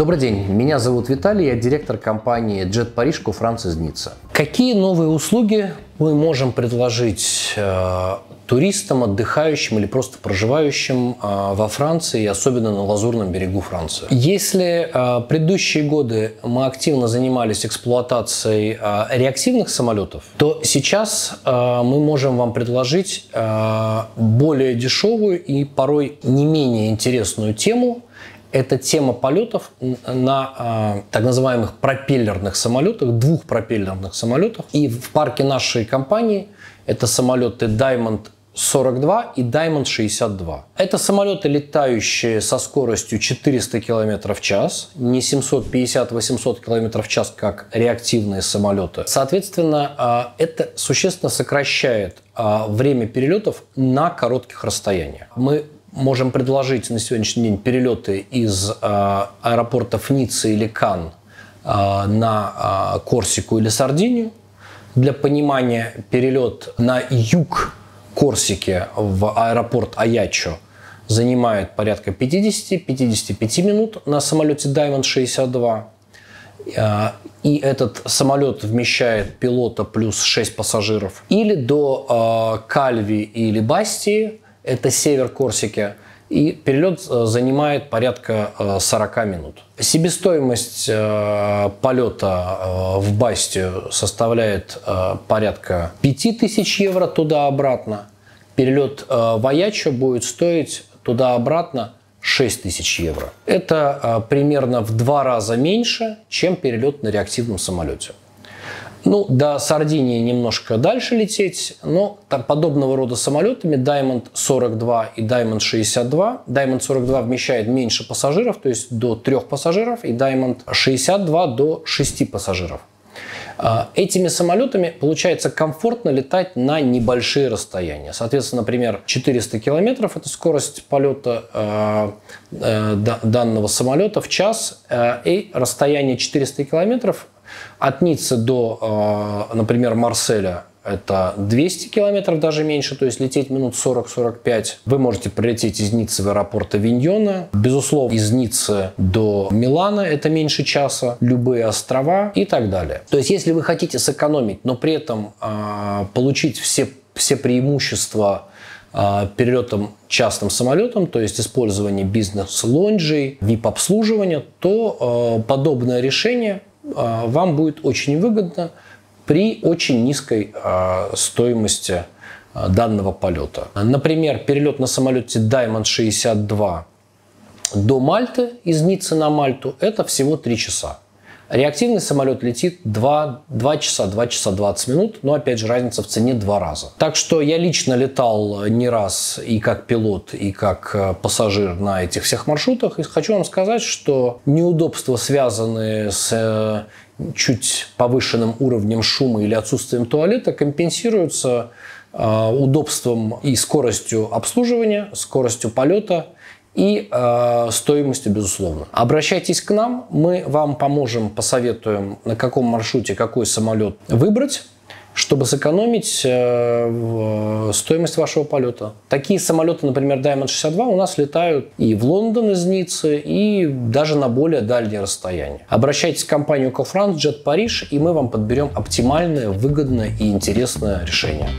Добрый день, меня зовут Виталий, я директор компании Jet Paris Франц из Ницца. Какие новые услуги мы можем предложить э, туристам, отдыхающим или просто проживающим э, во Франции, особенно на Лазурном берегу Франции? Если э, предыдущие годы мы активно занимались эксплуатацией э, реактивных самолетов, то сейчас э, мы можем вам предложить э, более дешевую и порой не менее интересную тему – это тема полетов на э, так называемых пропеллерных самолетах, двух пропеллерных самолетах. И в парке нашей компании это самолеты Diamond 42 и Diamond 62. Это самолеты, летающие со скоростью 400 км в час, не 750-800 км в час, как реактивные самолеты. Соответственно, это существенно сокращает время перелетов на коротких расстояниях. Мы можем предложить на сегодняшний день перелеты из э, аэропортов Ниццы или Кан э, на э, Корсику или Сардинию. Для понимания, перелет на юг Корсики в аэропорт Аячо занимает порядка 50-55 минут на самолете Diamond 62. И этот самолет вмещает пилота плюс 6 пассажиров. Или до Кальви или Бастии это север Корсики, и перелет э, занимает порядка 40 э, минут. Себестоимость э, полета в Бастию составляет порядка 5000 евро туда-обратно. Перелет в Аячо будет стоить туда-обратно 6 тысяч евро. Это примерно в два раза меньше, чем перелет на реактивном самолете. Ну, до Сардинии немножко дальше лететь, но там, подобного рода самолетами Diamond 42 и Diamond 62. Diamond 42 вмещает меньше пассажиров, то есть до трех пассажиров, и Diamond 62 до 6 пассажиров. А, этими самолетами получается комфортно летать на небольшие расстояния. Соответственно, например, 400 километров – это скорость полета э, э, данного самолета в час, э, и расстояние 400 километров от Ниццы до, э, например, Марселя это 200 километров, даже меньше, то есть лететь минут 40-45. Вы можете прилететь из Ниццы в аэропорт Авиньона. Безусловно, из Ниццы до Милана это меньше часа, любые острова и так далее. То есть, если вы хотите сэкономить, но при этом э, получить все, все преимущества э, перелетом частным самолетом, то есть использование бизнес-лонжей, VIP-обслуживания, то э, подобное решение вам будет очень выгодно при очень низкой а, стоимости а, данного полета. Например, перелет на самолете Diamond 62 до Мальты, из Ниццы на Мальту, это всего 3 часа. Реактивный самолет летит 2, 2 часа, 2 часа 20 минут, но опять же разница в цене два раза. Так что я лично летал не раз и как пилот, и как э, пассажир на этих всех маршрутах. И хочу вам сказать, что неудобства, связанные с э, чуть повышенным уровнем шума или отсутствием туалета, компенсируются э, удобством и скоростью обслуживания, скоростью полета – и э, стоимостью, безусловно. Обращайтесь к нам, мы вам поможем, посоветуем, на каком маршруте какой самолет выбрать чтобы сэкономить э, стоимость вашего полета. Такие самолеты, например, Diamond 62 у нас летают и в Лондон из Ниццы, и даже на более дальние расстояния. Обращайтесь в компанию CoFrance, Jet Paris, и мы вам подберем оптимальное, выгодное и интересное решение.